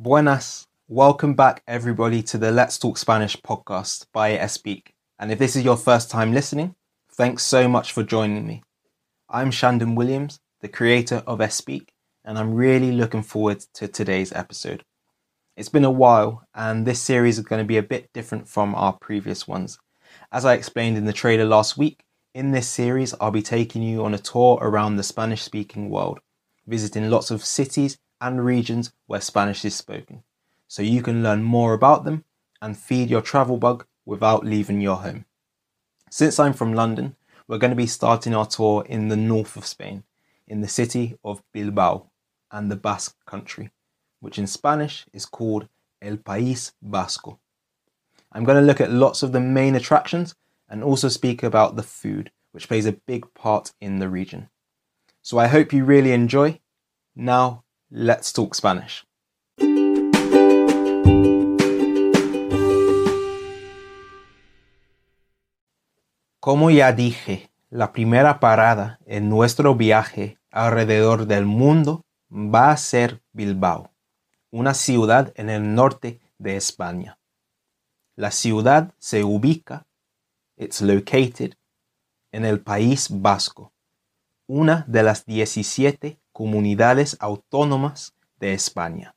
Buenas. Welcome back, everybody, to the Let's Talk Spanish podcast by Espeak. And if this is your first time listening, thanks so much for joining me. I'm Shandon Williams, the creator of Espeak, and I'm really looking forward to today's episode. It's been a while, and this series is going to be a bit different from our previous ones. As I explained in the trailer last week, in this series, I'll be taking you on a tour around the Spanish speaking world, visiting lots of cities and regions where Spanish is spoken, so you can learn more about them and feed your travel bug without leaving your home. Since I'm from London, we're going to be starting our tour in the north of Spain, in the city of Bilbao and the Basque country, which in Spanish is called El País Vasco. I'm going to look at lots of the main attractions and also speak about the food, which plays a big part in the region. So I hope you really enjoy. Now, let's talk Spanish. Como ya dije, la primera parada en nuestro viaje alrededor del mundo va a ser Bilbao, una ciudad en el norte de España. La ciudad se ubica, it's located, en el País Vasco, una de las 17 comunidades autónomas de España.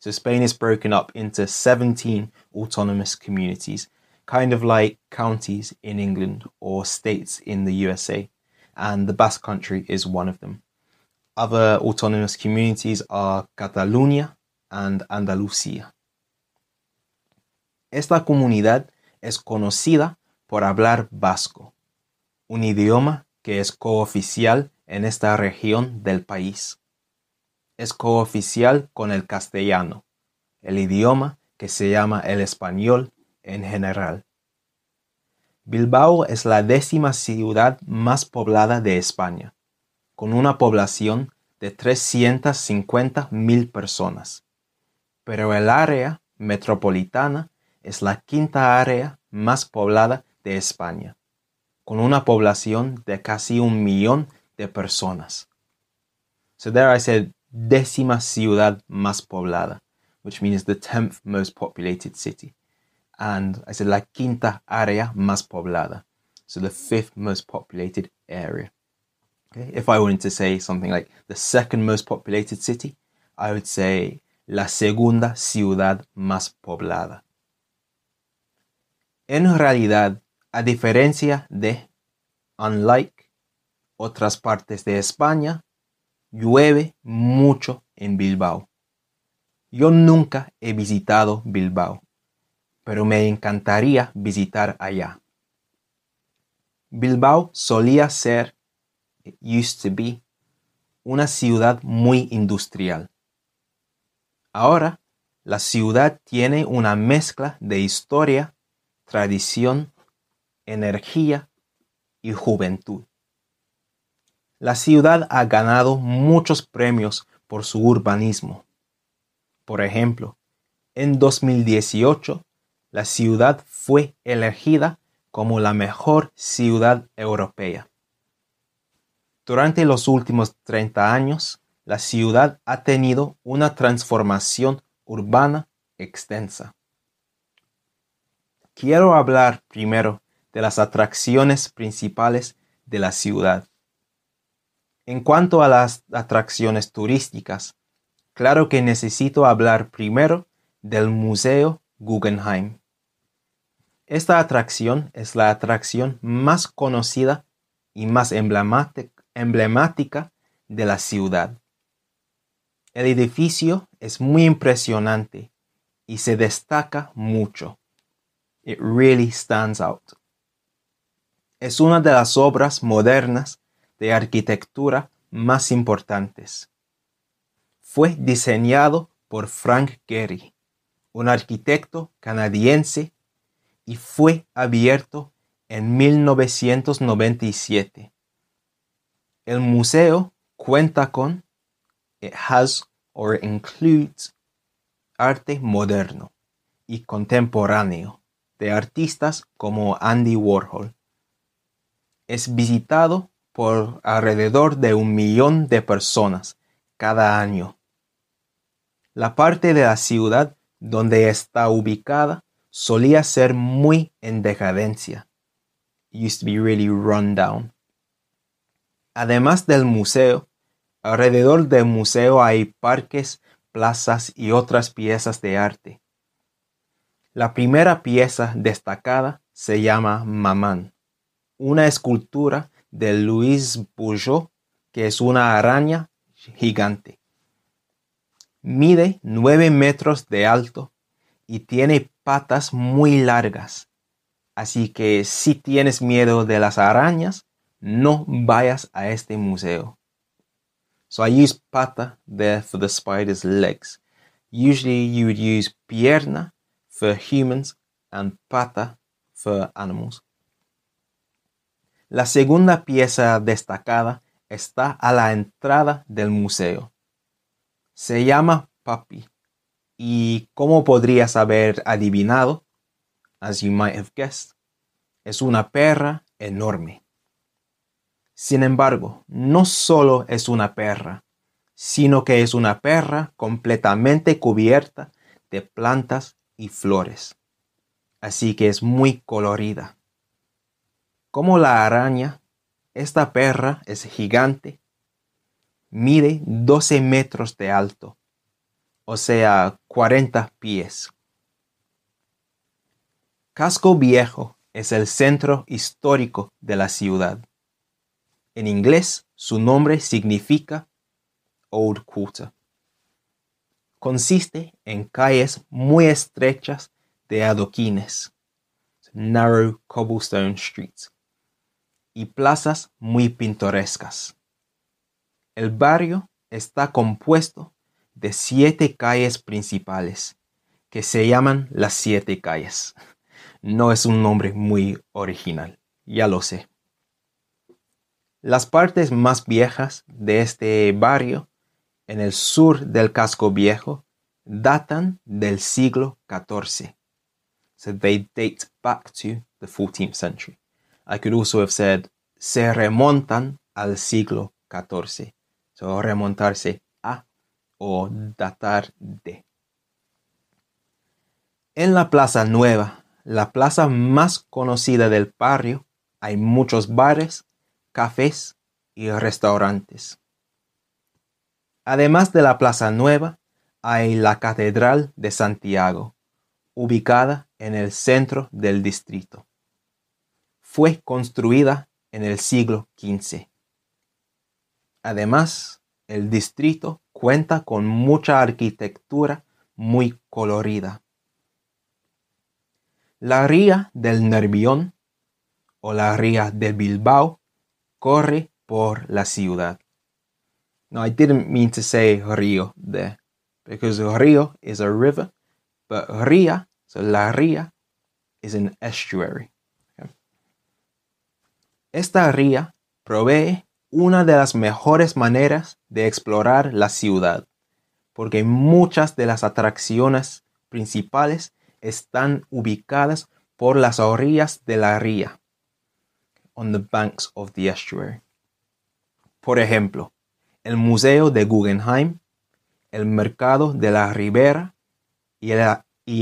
So Spain is broken up into 17 autonomous communities, kind of like counties in England or states in the USA, and the Basque Country is one of them. Other autonomous communities are Catalunya and Andalucía. Esta comunidad es conocida por hablar vasco, un idioma que es cooficial en esta región del país. Es cooficial con el castellano, el idioma que se llama el español en general. Bilbao es la décima ciudad más poblada de España, con una población de 350 mil personas. Pero el área metropolitana es la quinta área más poblada de España, con una población de casi un millón de personas. So there I said décima ciudad más poblada, which means the 10th most populated city. And I said la quinta área más poblada, so the fifth most populated area. Okay? If I wanted to say something like the second most populated city, I would say la segunda ciudad más poblada. En realidad, a diferencia de, unlike otras partes de España, llueve mucho en Bilbao. Yo nunca he visitado Bilbao, pero me encantaría visitar allá. Bilbao solía ser, used to be, una ciudad muy industrial. Ahora, la ciudad tiene una mezcla de historia, tradición, energía y juventud. La ciudad ha ganado muchos premios por su urbanismo. Por ejemplo, en 2018, la ciudad fue elegida como la mejor ciudad europea. Durante los últimos 30 años, la ciudad ha tenido una transformación urbana extensa. Quiero hablar primero de las atracciones principales de la ciudad. En cuanto a las atracciones turísticas, claro que necesito hablar primero del Museo Guggenheim. Esta atracción es la atracción más conocida y más emblemática de la ciudad. El edificio es muy impresionante y se destaca mucho. It really stands out. Es una de las obras modernas de arquitectura más importantes. Fue diseñado por Frank Gehry, un arquitecto canadiense, y fue abierto en 1997. El museo cuenta con it has or includes arte moderno y contemporáneo de artistas como Andy Warhol. Es visitado por alrededor de un millón de personas cada año. La parte de la ciudad donde está ubicada solía ser muy en decadencia. used to be really run down. Además del museo, alrededor del museo hay parques, plazas y otras piezas de arte. La primera pieza destacada se llama Mamán, una escultura de Louis Bourgeot que es una araña gigante. Mide 9 metros de alto y tiene patas muy largas. Así que si tienes miedo de las arañas, no vayas a este museo. So I use pata there for the spider's legs. Usually you would use pierna for humans and pata for animals. La segunda pieza destacada está a la entrada del museo. Se llama Papi. Y como podrías haber adivinado, as you might have guessed, es una perra enorme. Sin embargo, no solo es una perra, sino que es una perra completamente cubierta de plantas y flores. Así que es muy colorida. Como la araña, esta perra es gigante, mide 12 metros de alto, o sea, 40 pies. Casco Viejo es el centro histórico de la ciudad. En inglés, su nombre significa Old Quarter. Consiste en calles muy estrechas de adoquines, narrow cobblestone streets, y plazas muy pintorescas. El barrio está compuesto de siete calles principales, que se llaman las siete calles. No es un nombre muy original, ya lo sé. Las partes más viejas de este barrio, en el sur del casco viejo, datan del siglo XIV. So date back to the 14th century. I could also have said se remontan al siglo XIV. So remontarse a o datar de. En la Plaza Nueva, la plaza más conocida del barrio, hay muchos bares, cafés y restaurantes. Además de la Plaza Nueva, hay la Catedral de Santiago, ubicada en el centro del distrito. Fue construida en el siglo XV. Además, el distrito cuenta con mucha arquitectura muy colorida. La ría del Nervión o la ría de Bilbao corre por la ciudad. No, I didn't mean to say río there, because río is a river, but ría, so la ría, is an estuary. Esta ría provee una de las mejores maneras de explorar la ciudad, porque muchas de las atracciones principales están ubicadas por las orillas de la ría on the banks of the estuary. Por ejemplo, el Museo de Guggenheim, el Mercado de la Ribera y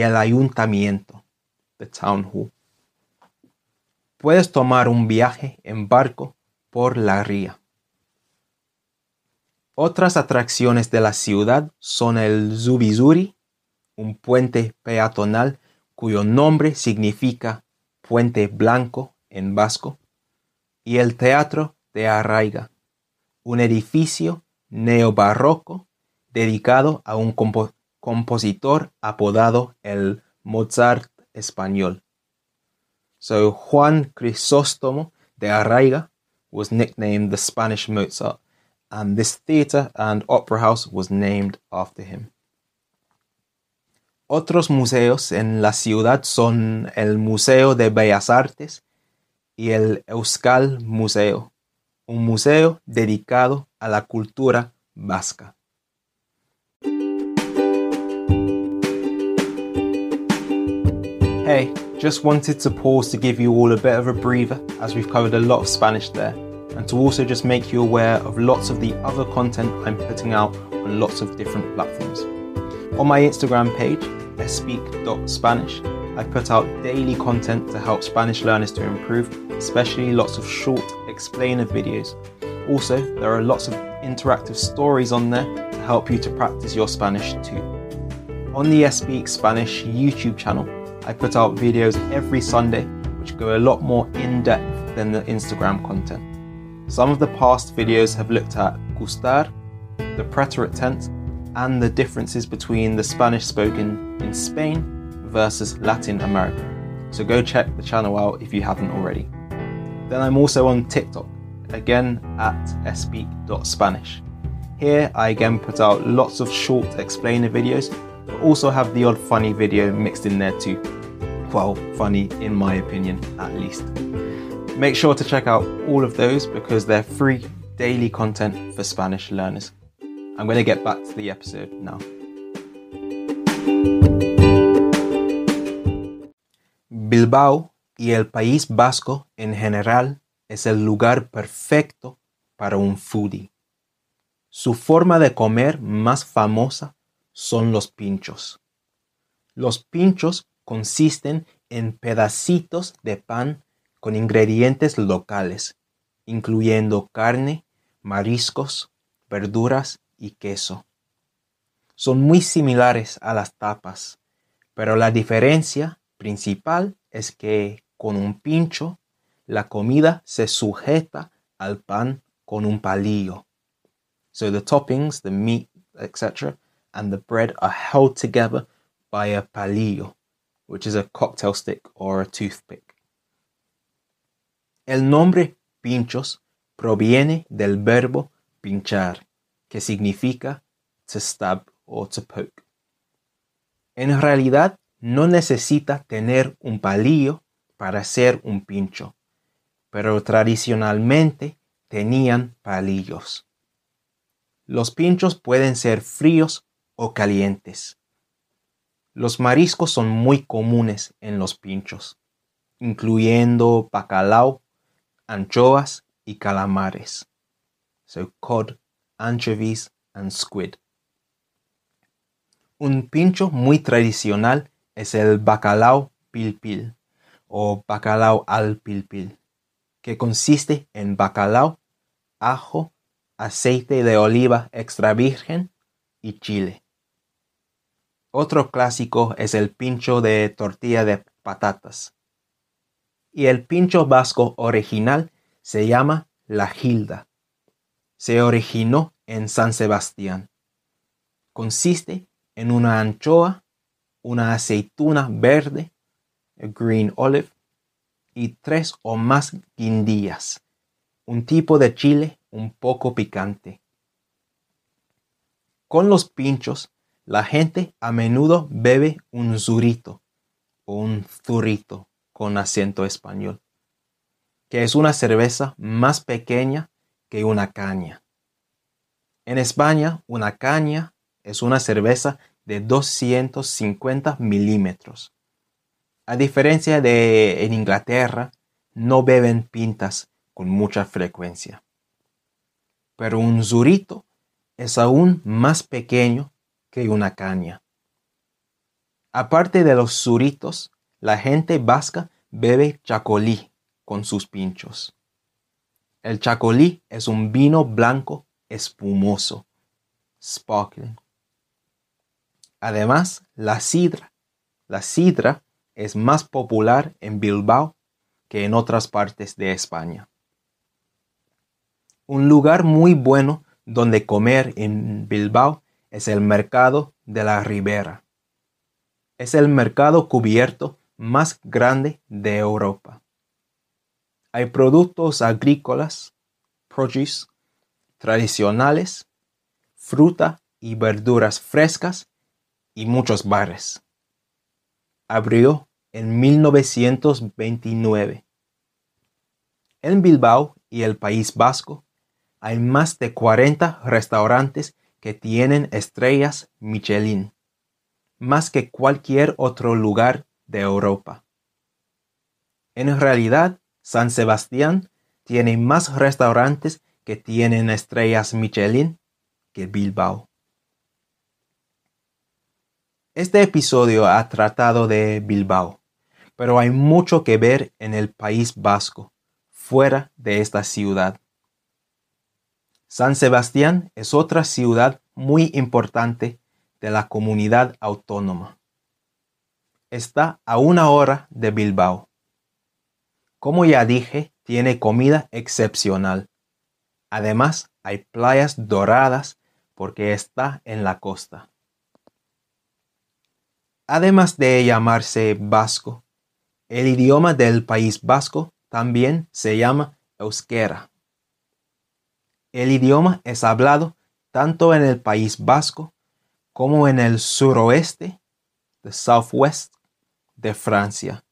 el, Ayuntamiento, the Town Hall. Puedes tomar un viaje en barco por la ría. Otras atracciones de la ciudad son el Zubizuri, un puente peatonal cuyo nombre significa puente blanco en vasco, y el Teatro de Arraiga, un edificio neobarroco dedicado a un compositor apodado el Mozart español. So Juan Crisóstomo de Arraiga was nicknamed the Spanish Mozart, and this theatre and opera house was named after him. Otros museos en la ciudad son el Museo de Bellas Artes y el Euskal Museo, un museo dedicado a la cultura vasca. Hey, just wanted to pause to give you all a bit of a breather as we've covered a lot of Spanish there, and to also just make you aware of lots of the other content I'm putting out on lots of different platforms. On my Instagram page, speak.spanish, I put out daily content to help Spanish learners to improve, especially lots of short explainer videos. Also, there are lots of interactive stories on there to help you to practice your Spanish too. On the Speak Spanish YouTube channel, I put out videos every Sunday which go a lot more in depth than the Instagram content. Some of the past videos have looked at gustar, the preterite tense, and the differences between the Spanish spoken in Spain versus Latin America. So go check the channel out if you haven't already. Then I'm also on TikTok, again at speak.spanish. Here I again put out lots of short explainer videos, but also have the odd funny video mixed in there too. Well, funny in my opinion, at least. Make sure to check out all of those because they're free daily content for Spanish learners. I'm going to get back to the episode now. Bilbao y el País Vasco en general es el lugar perfecto para un foodie. Su forma de comer más famosa son los pinchos. Los pinchos consisten en pedacitos de pan con ingredientes locales, incluyendo carne, mariscos, verduras y queso. Son muy similares a las tapas, pero la diferencia principal es que con un pincho la comida se sujeta al pan con un palillo. So the toppings, the meat, etc., and the bread are held together by a palillo, which is a cocktail stick or a toothpick. El nombre pinchos proviene del verbo pinchar, que significa to stab o to poke. En realidad, no necesita tener un palillo para hacer un pincho pero tradicionalmente tenían palillos. Los pinchos pueden ser fríos o calientes. Los mariscos son muy comunes en los pinchos, incluyendo bacalao, anchoas y calamares. So cod, anchovies and squid. Un pincho muy tradicional es el bacalao pilpil o bacalao al pilpil que consiste en bacalao, ajo, aceite de oliva extra virgen y chile. Otro clásico es el pincho de tortilla de patatas. Y el pincho vasco original se llama la gilda. Se originó en San Sebastián. Consiste en una anchoa, una aceituna verde, green olive, y tres o más guindillas, un tipo de chile un poco picante. Con los pinchos, la gente a menudo bebe un zurito o un zurito con acento español, que es una cerveza más pequeña que una caña. En España, una caña es una cerveza de 250 milímetros a diferencia de en Inglaterra, no beben pintas con mucha frecuencia. Pero un zurito es aún más pequeño que una caña. Aparte de los zuritos, la gente vasca bebe chacolí con sus pinchos. El chacolí es un vino blanco espumoso, sparkling. Además, la sidra. La sidra es más popular en Bilbao que en otras partes de España. Un lugar muy bueno donde comer en Bilbao es el mercado de la Ribera. Es el mercado cubierto más grande de Europa. Hay productos agrícolas, produce, tradicionales, fruta y verduras frescas y muchos bares. Abrió en 1929. En Bilbao y el País Vasco hay más de 40 restaurantes que tienen estrellas Michelin, más que cualquier otro lugar de Europa. En realidad, San Sebastián tiene más restaurantes que tienen estrellas Michelin que Bilbao. Este episodio ha tratado de Bilbao, pero hay mucho que ver en el País Vasco, fuera de esta ciudad. San Sebastián es otra ciudad muy importante de la comunidad autónoma. Está a una hora de Bilbao. Como ya dije, tiene comida excepcional. Además, hay playas doradas porque está en la costa. Además de llamarse vasco, el idioma del País Vasco también se llama euskera. El idioma es hablado tanto en el País Vasco como en el suroeste, the southwest, de Francia,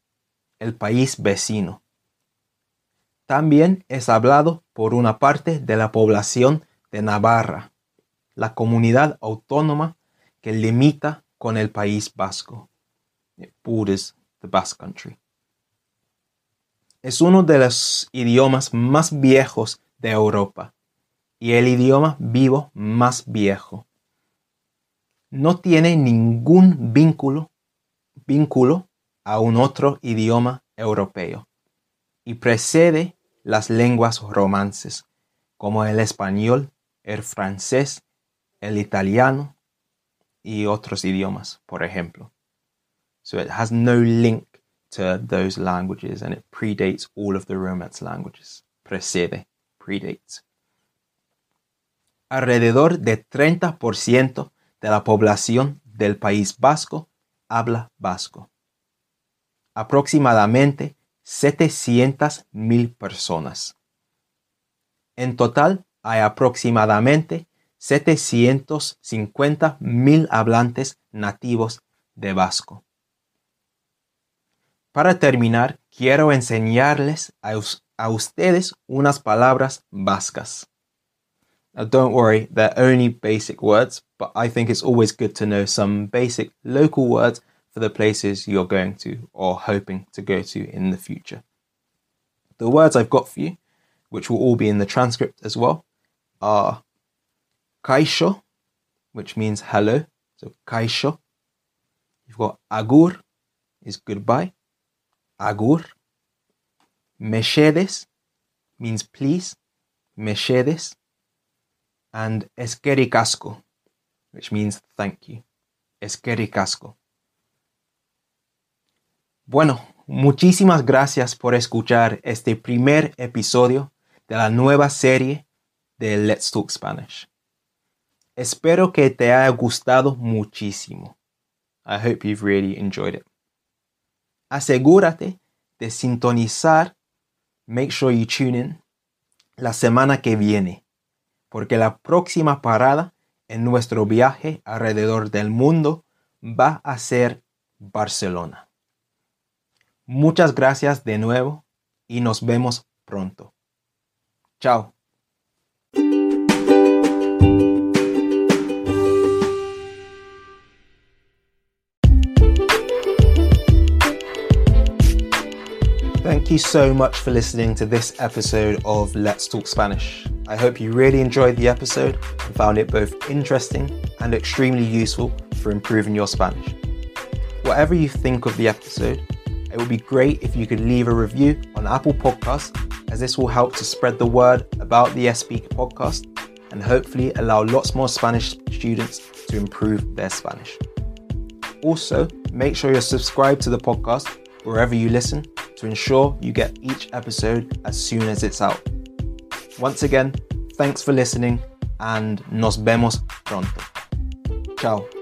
el país vecino. También es hablado por una parte de la población de Navarra, la comunidad autónoma que limita con el País Vasco. It borders the Basque Country. Es uno de los idiomas más viejos de Europa y el idioma vivo más viejo. No tiene ningún vínculo, vínculo a un otro idioma europeo y precede las lenguas romances, como el español, el francés, el italiano y otros idiomas, por ejemplo. So it has no link to those languages and it predates all of the Romance languages. Precede, predates. Alrededor de 30% de la población del País Vasco habla vasco. Aproximadamente 700.000 personas. En total, hay aproximadamente 750.000 hablantes nativos de vasco. Para terminar, quiero enseñarles a, a ustedes unas palabras vascas. Now, don't worry, they're only basic words, but I think it's always good to know some basic local words for the places you're going to or hoping to go to in the future. The words I've got for you, which will all be in the transcript as well, are kaisho, which means hello. So kaisho. You've got agur, is goodbye. Agur. Meshedes means please. Meshedes. And eskerikasco, which means thank you. Eskerikasco. Bueno, muchísimas gracias por escuchar este primer episodio de la nueva serie de Let's Talk Spanish. Espero que te haya gustado muchísimo. I hope you've really enjoyed it. Asegúrate de sintonizar, make sure you tune in, la semana que viene, porque la próxima parada en nuestro viaje alrededor del mundo va a ser Barcelona. Muchas gracias de nuevo y nos vemos pronto. Chao. Thank you so much for listening to this episode of Let's Talk Spanish. I hope you really enjoyed the episode and found it both interesting and extremely useful for improving your Spanish. Whatever you think of the episode, it would be great if you could leave a review on Apple Podcasts, as this will help to spread the word about the S Speaker podcast and hopefully allow lots more Spanish students to improve their Spanish. Also, make sure you're subscribed to the podcast wherever you listen to ensure you get each episode as soon as it's out. Once again, thanks for listening and nos vemos pronto. Ciao.